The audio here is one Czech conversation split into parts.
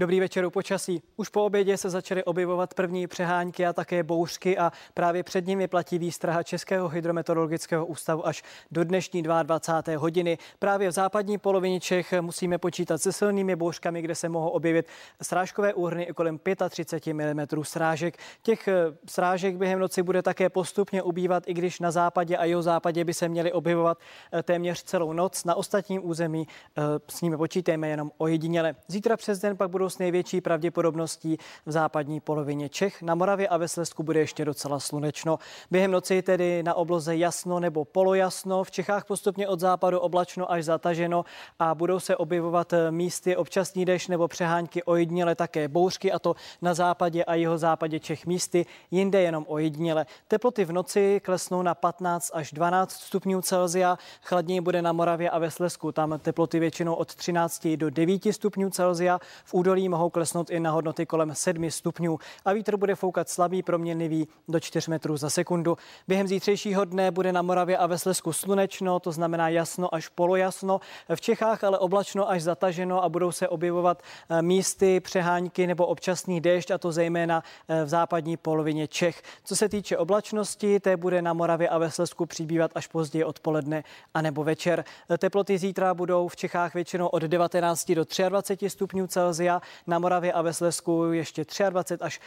Dobrý večer u počasí. Už po obědě se začaly objevovat první přehánky a také bouřky a právě před nimi platí výstraha Českého hydrometeorologického ústavu až do dnešní 22. hodiny. Právě v západní polovině Čech musíme počítat se silnými bouřkami, kde se mohou objevit srážkové úhrny kolem 35 mm srážek. Těch eh, srážek během noci bude také postupně ubývat, i když na západě a jeho západě by se měly objevovat eh, téměř celou noc. Na ostatním území eh, s nimi počítáme jenom ojediněle. Zítra přes den pak budou s největší pravděpodobností v západní polovině Čech. Na Moravě a ve Slezsku bude ještě docela slunečno. Během noci tedy na obloze jasno nebo polojasno. V Čechách postupně od západu oblačno až zataženo a budou se objevovat místy občasní dešť nebo přehánky ojediněle také bouřky a to na západě a jeho západě Čech místy, jinde jenom ojediněle. Teploty v noci klesnou na 15 až 12 stupňů Celzia. Chladněji bude na Moravě a ve Slezsku. Tam teploty většinou od 13 do 9 stupňů Celzia. V údolí okolí mohou klesnout i na hodnoty kolem 7 stupňů a vítr bude foukat slabý, proměnlivý do 4 metrů za sekundu. Během zítřejšího dne bude na Moravě a ve Slesku slunečno, to znamená jasno až polojasno. V Čechách ale oblačno až zataženo a budou se objevovat eh, místy, přehánky nebo občasný déšť, a to zejména eh, v západní polovině Čech. Co se týče oblačnosti, té bude na Moravě a ve Slesku přibývat až později odpoledne a nebo večer. Teploty zítra budou v Čechách většinou od 19 do 23 stupňů Celzia na Moravě a ve Slesku ještě 23 až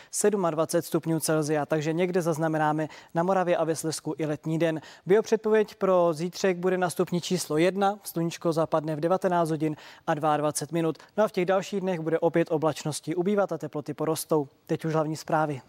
27 stupňů Celzia, takže někde zaznamenáme na Moravě a ve Slesku i letní den. Biopředpověď pro zítřek bude na stupni číslo 1, sluníčko zapadne v 19 hodin a 22 minut. No a v těch dalších dnech bude opět oblačnosti ubývat a teploty porostou. Teď už hlavní zprávy.